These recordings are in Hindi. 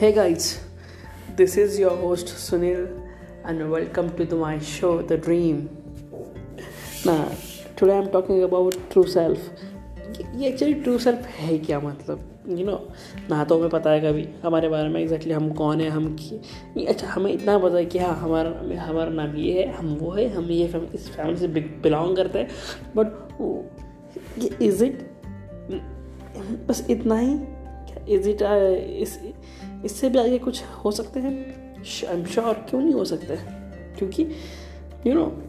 Hey guys, this is your host Sunil and welcome to the, my show The Dream. Now, today I'm talking about true self. ये एक्चुअली ट्रू सेल्फ है क्या मतलब यू नो ना तो हमें पता है कभी हमारे बारे में एग्जैक्टली हम कौन है हम की अच्छा हमें इतना पता है कि हाँ हमारा हमारा नाम ये है हम वो है हम ये फैमिली इस फैमिली से बिलोंग करते हैं बट इज़ इट बस इतना ही इज़ इट इस इससे भी आगे कुछ हो सकते हैं? आई एम श्योर क्यों नहीं हो सकते? क्योंकि you know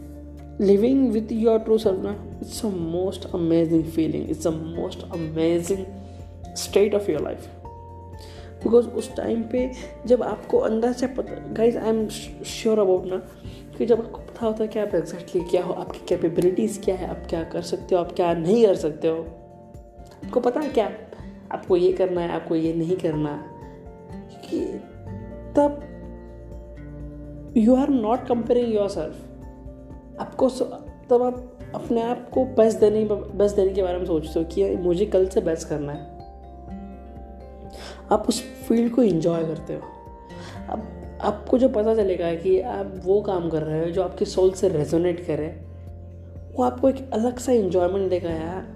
living with your true self ना it's a most amazing feeling it's a most amazing state of your life because उस टाइम पे जब आपको अंदर से पता guys I am sure about ना, कि जब आपको पता होता है कि आप एग्जैक्टली क्या हो, आपकी कैपेबिलिटीज़ क्या है, आप क्या कर सकते हो, आप क्या नहीं कर सकते हो, आपको पता है क्या आपको ये करना है, आपको ये नहीं करना कि तब you are not comparing your self आपको तब आप अपने आप को बेस्ट देने बेस्ट देने के बारे में सोचते हो कि मुझे कल से बेस्ट करना है। आप उस फ़ील्ड को इंजॉय करते हो। अब, आपको जो पता चलेगा कि आप वो काम कर रहे हो जो आपके सोल से रेजोनेट करे, वो आपको एक अलग सा इंजॉयमेंट देगा यार।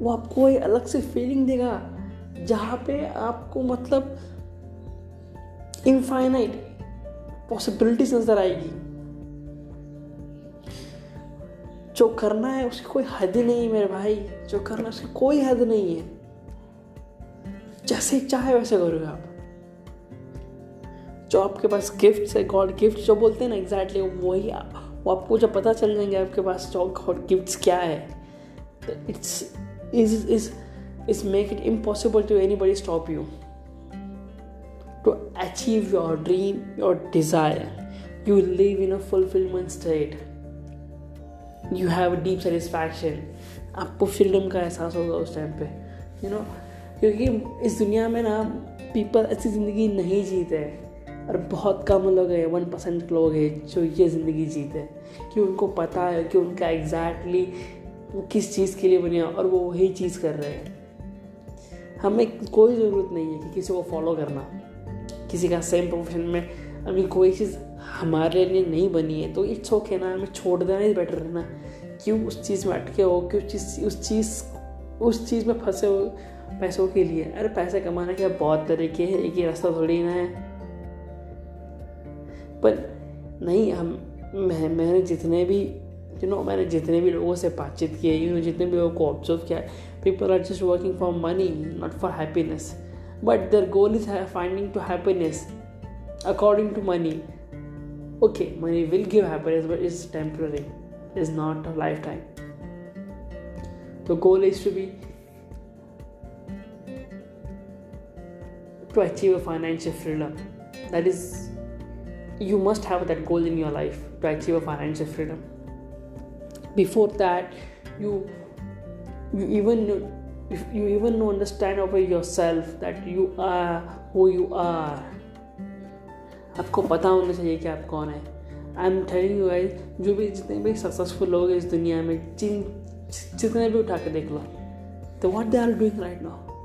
वो आपको एक अलग से फीलिंग देगा, जहाँ पे आपको मतलब इनफाइनाइट पॉसिबिलिटीज नज़र आएगी। जो करना है, उसकी कोई हद नहीं है मेरे भाई। जो करना है, उसकी कोई हद नहीं है। जैसे चाहे वैसे करोगे आप। जो आपके पास गिफ्ट है गॉड गिफ्ट जो बोलते हैं ना एग्जैक्टली वही वो आपको जब पता चल जाएँगे आपके पास जो गॉड गिफ्ट क्या है। It's is is is make it impossible to anybody stop you. To achieve your dream, your desire, you live in a fulfillment state. You have a deep satisfaction. आपको फ्रीडम का एहसास होगा उस टाइम पे यू नो क्योंकि इस दुनिया में ना पीपल ऐसी ज़िंदगी नहीं जीते और बहुत कम लोग हैं वन परसेंट लोग हैं, जो ये ज़िंदगी जीते कि उनको पता है, कि उनका एग्जैक्टली वो किस चीज़ के लिए बने और वो वही चीज़ कर रहे हैं। हमें कोई ज़रूरत नहीं है कि किसी को फॉलो करना। किसी का सेम प्रोफेशन में अभी कोई चीज़ हमारे लिए नहीं बनी है तो इट्स ओके ना, हमें छोड़ देना ही बेटर है ना। क्यों उस चीज़ में अटके हो, क्यों चीज़, उस चीज़ उस चीज़ में फंसे हो पैसों के लिए? अरे पैसे कमाने के बहुत तरीके हैं, एक ही रास्ता थोड़ी ना है। पर नहीं, हम, मैं, मैंने जितने भी यू नो मैंने जितने भी लोगों से बातचीत की है यू नो जितने भी लोगों को ऑब्ज़र्व किया है people are just working for money not for happiness but their goal is finding to happiness according to money. Okay money will give happiness but it's temporary. It's not a lifetime. The goal is to be to achieve financial freedom. That is you must have that goal in your life to achieve a financial freedom. Before that you you even if you even understand over yourself that you are who you are, आपको पता होना चाहिए कि आप कौन है। I am telling you guys जो भी जितने भी सक्सेसफुल लोग हैं इस दुनिया में, जिन, जितने भी उठा के देख लो तो what they are doing right now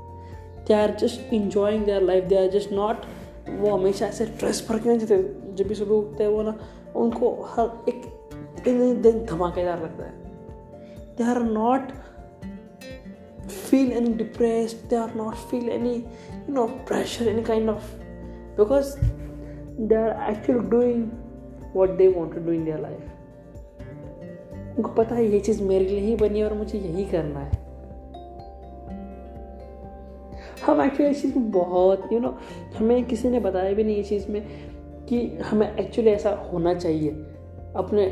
they are just enjoying their life they are just not वो हमेशा ऐसे स्ट्रेस भर के नहीं जब भी सुबह उठते हैं वो ना, उनको हर एक दिन धमाकेदार लगता है। They are not feel any depressed they are not feel any you know pressure any kind of because they are actually doing what they want to do in their life उनको पता है ये चीज़ मेरे लिए ही बनी है और मुझे यही करना है हम एक्चुअली इस चीज़ में बहुत यू नो हमें किसी ने बताया भी नहीं इस चीज़ में कि हमें एक्चुअली ऐसा होना चाहिए अपने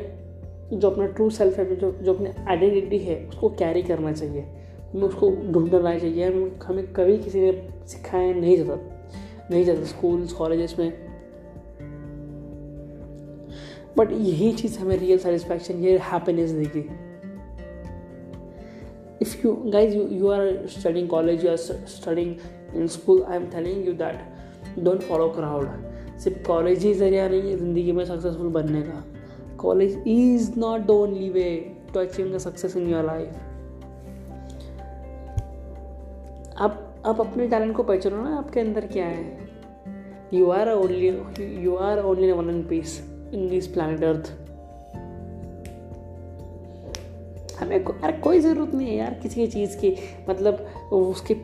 जो अपना ट्रू सेल्फ है जो जो अपनी आइडेंटिटी है उसको कैरी करना चाहिए हमें उसको ढूंढना लाना चाहिए। हम हमें कभी किसी ने सिखाया नहीं जाता नहीं जाता स्कूल कॉलेजेस में। बट यही चीज़ हमें रियल सेटिस्फैक्शन ये हैप्पीनेस देगी। If you guys you are studying college you are studying in school I am telling you that don't follow crowd सिर्फ़ कॉलेज ही ज़रिया नहीं है ज़िंदगी में सक्सेसफुल बनने का। College is not the only way to achieve the success in your life आप अपने टैलेंट को पहचानो ना आपके अंदर क्या है? You are only you are only one in piece in this planet earth हमें को, यार कोई ज़रूरत नहीं है यार किसी की चीज़ की। मतलब उसके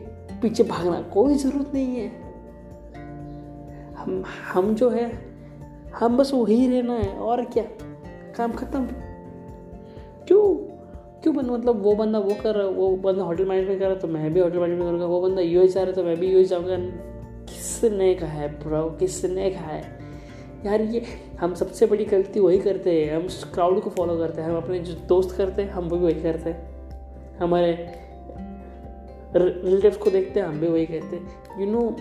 पीछे भागना कोई ज़रूरत नहीं है। हम हम जो है हम बस वही रहना है और क्या? काम खत्म। क्यों? मतलब वो बंदा वो कर रहा है, वो बंदा होटल मैनेजमेंट कर रहा है तो मैं भी होटल मैनेजमेंट करूँगा, वो बंदा यू जा रहा है तो मैं भी यू जाऊँगा। किसने कहा है ब्रो किसने कहा है? यार ये, हम सबसे बड़ी गलती वही करते हैं, हम क्राउड को फॉलो करते हैं, हम अपने जो दोस्त करते हैं, हम वो भी वही करते हैं। हमारे रिलेटिव को देखते हैं, हम भी वही कहते हैं। You know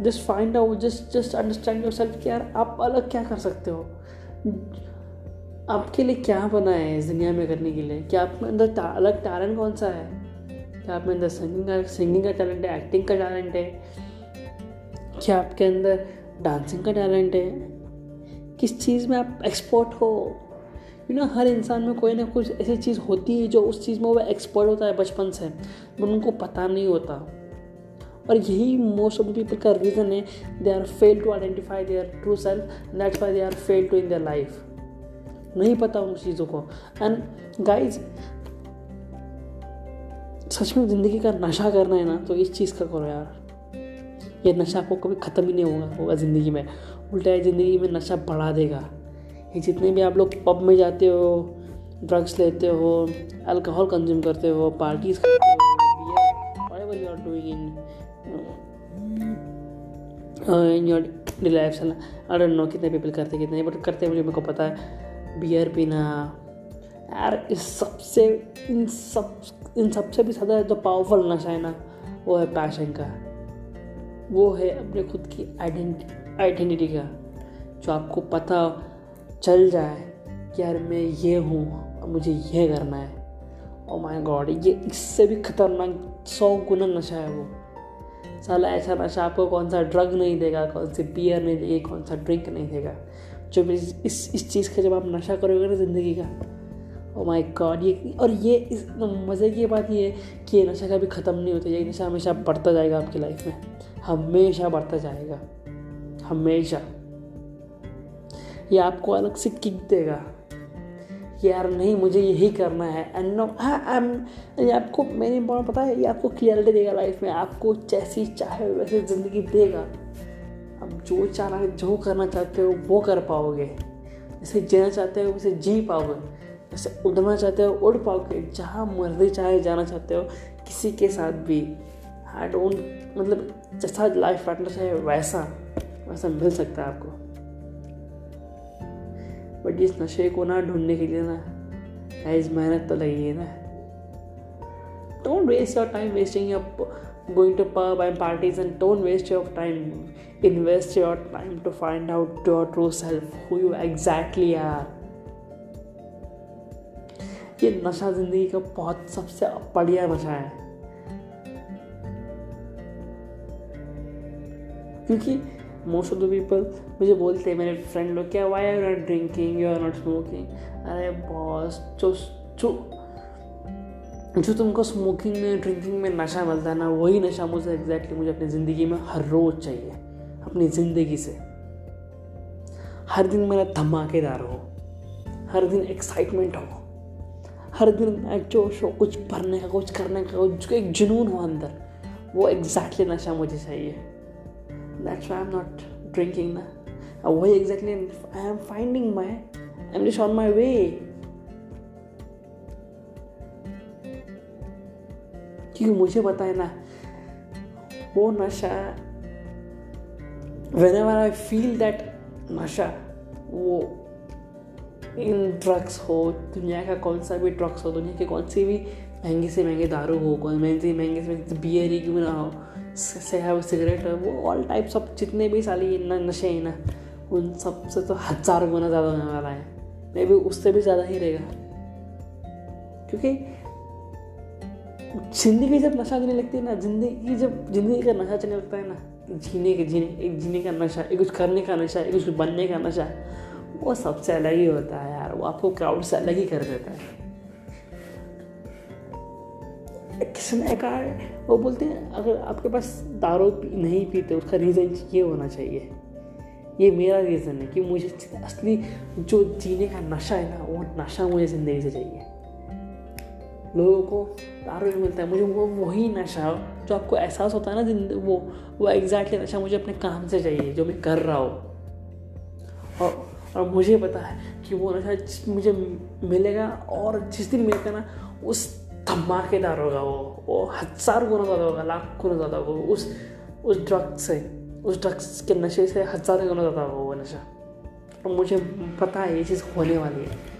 just find out just just understand your self कि यार आप अलग क्या कर सकते हो? आपके लिए क्या बना है इस दुनिया में करने के लिए? क्या आपके अंदर अलग टैलेंट कौन सा है? क्या आपके अंदर सिंगिंग का सिंगिंग का टैलेंट है एक्टिंग का टैलेंट है? क्या आपके अंदर डांसिंग का टैलेंट है? किस चीज़ में आप एक्सपर्ट हो? यू नो हर इंसान में कोई ना कुछ ऐसी चीज़ होती है जो उस चीज़ में वो एक्सपर्ट होता है बचपन से पर उनको पता नहीं होता। और यही मोस्ट ऑफ़ द पीपल का रीज़न है they are fail to identify their true self that's why they are fail to in their life नहीं पता उन चीज़ों को। एंड गाइज़ सच में ज़िंदगी का नशा करना है ना तो इस चीज़ का करो यार। ये नशा आपको कभी ख़त्म ही नहीं होगा होगा ज़िंदगी में। उल्टा है, ज़िंदगी में नशा बढ़ा देगा। ये जितने भी आप लोग पब में जाते हो ड्रग्स लेते हो अल्कोहल कंज्यूम करते हो पार्टीज़ करते हो you are doing in in your life no कितने पीपल करते कितने बट करते मुझे, मेरे को पता है। बियर पीना, यार इस सबसे, इन सब, इन सबसे भी ज़्यादा जो पावरफुल नशा है ना, वो है पैशन का। वो है अपने खुद की आइडेंटिटी का, जो आपको पता चल जाए कि यार मैं ये हूँ और मुझे ये करना है। ओ माय गॉड ये इससे भी खतरनाक सौ गुना नशा है वो। साला ऐसा नशा आपको कौन सा ड्रग नहीं देगा, कौन सी बियर नहीं देगी, कौन सा ड्रिंक नहीं देगा। जब इस इस, इस चीज़ का जब आप नशा करोगे ना ज़िंदगी का ओ माय गॉड ये और ये इस मज़े की बात ये है कि ये नशा कभी ख़त्म नहीं होता ये नशा हमेशा बढ़ता जाएगा आपकी लाइफ में हमेशा बढ़ता जाएगा हमेशा। ये आपको अलग से किक देगा यार नहीं मुझे यही करना है एंड नो आई ये आपको बहुत पता है ये आपको क्लियरिटी देगा लाइफ में आपको जैसी चाहे वैसे ज़िंदगी देगा। अब जो चाहना जो करना चाहते हो, वो कर पाओगे। जैसे जीना चाहते हो, वैसे जी पाओगे। जैसे उड़ना चाहते हो, उड़ पाओगे। जहाँ मर्ज़ी चाहे जाना चाहते हो, किसी के साथ भी। आई डोंट मतलब जैसा लाइफ पार्टनर है वैसा वैसा मिल सकता है आपको। बट इस नशे को ना ढूँढने के लिए ना गाइस मेहनत तो लगी है ना। Don't waste your time wasting your going to pub and parties and don't waste your time invest your time to find out your true self who you exactly are ये नशा ज़िंदगी का बहुत सबसे बढ़िया नशा है क्योंकि मोस्ट ऑफ़ द पीपल मुझे बोलते हैं मेरे फ्रेंड लोग क्या why are not drinking you are not smoking अरे बॉस जो जो जो तुमको स्मोकिंग में ड्रिंकिंग में नशा मिलता है ना, वही नशा मुझे एग्जैक्टली मुझे अपनी ज़िंदगी में हर रोज़ चाहिए। अपनी ज़िंदगी से। हर दिन मेरा धमाकेदार हो। हर दिन एक्साइटमेंट हो। हर दिन जोश हो कुछ भरने का, कुछ करने का, कुछ एक जुनून हो अंदर, वो एग्जैक्टली exactly नशा मुझे चाहिए। That's why i'm not drinking na why exactly, i am finding my, i'm just on my way क्योंकि मुझे है ना वो नशा whenever I feel that नशा, वो इन ड्रग्स हो, दुनिया का कौन सा भी ड्रग्स हो, दुनिया के कौन सी भी महँगे से महँगे दारू हो, कौन महँगे से महँगे से महँगे बियर ही क्यों ना हो वो सिगरेट है, वो ऑल टाइप ऑफ़ जितने भी साली नशे हैं ना, उन सबसे तो हज़ार गुना ज़्यादा होने वाला है। मे भी उससे भी ज़्यादा ही रहेगा। क्योंकि ज़िंदगी जब नशा देने लगती है ना, ज़िंदगी जब, ज़िंदगी का नशा चलने लगता है ना, जीने के जीने, एक जीने का नशा, एक कुछ करने का नशा, एक कुछ बनने का नशा, वो सबसे अलग ही होता है यार, वो आपको क्राउड से अलग ही कर देता है। समय का, वो बोलते हैं, अगर आपके पास दारू नहीं पीते, उसका रीज़न ये होना चाहिए। ये मेरा रीज़न है कि मुझे असली जो जीने का नशा है ना, वो नशा मुझे ज़िंदगी से चाहिए। लोगों को दारू भी मिलता है। मुझे वो वही नशा, जो आपको एहसास होता है ना जिंद, वो वो एग्जैक्टली नशा मुझे अपने काम से चाहिए, जो मैं कर रहा हूँ। और और मुझे पता है कि वो नशा मुझे मिलेगा और जिस दिन मिलेगा ना, उस धमाकेदार होगा वो वो हज़ार गुना ज़्यादा होगा, लाख गुना ज़्यादा होगा, उस उस ड्रग से, उस ड्रग्स के नशे से हज़ार गुना ज़्यादा होगा वो नशा। और मुझे पता है ये चीज़ होने वाली है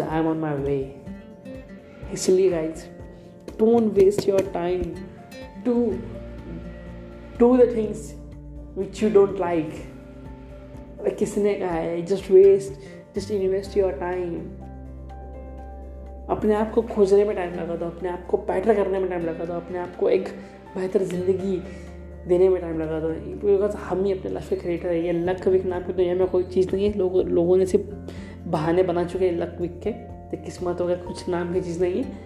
I M on my way इसलिए guys don't waste your time to do the things which you don't like किसने कहा है just waste just invest your time अपने आप को खोजने में टाइम लगा दो, अपने आप को बेटर करने में टाइम लगा दो, अपने आप को एक बेहतर ज़िंदगी देने में टाइम लगा दो। बिकॉज़ हम ही अपने लाइफ के क्रिएटर है, ये लक विक नाम की दुनिया में कोई चीज़ नहीं है। लोग, लोगों ने सिर्फ़ बहाने बना चुके हैं लक विक के। तो किस्मत वगैरह कुछ नाम की चीज़ नहीं है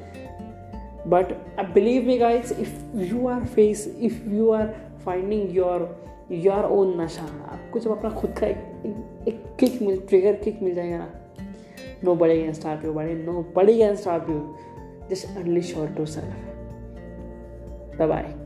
but I believe me guys if you are face if you are finding your your own नशा आपको जब अपना खुद का एक, एक किक मिल ट्रिगर किक मिल जाएगा ना Nobody can stop you, buddy. Nobody can stop you. Just unleash your true self. Bye bye.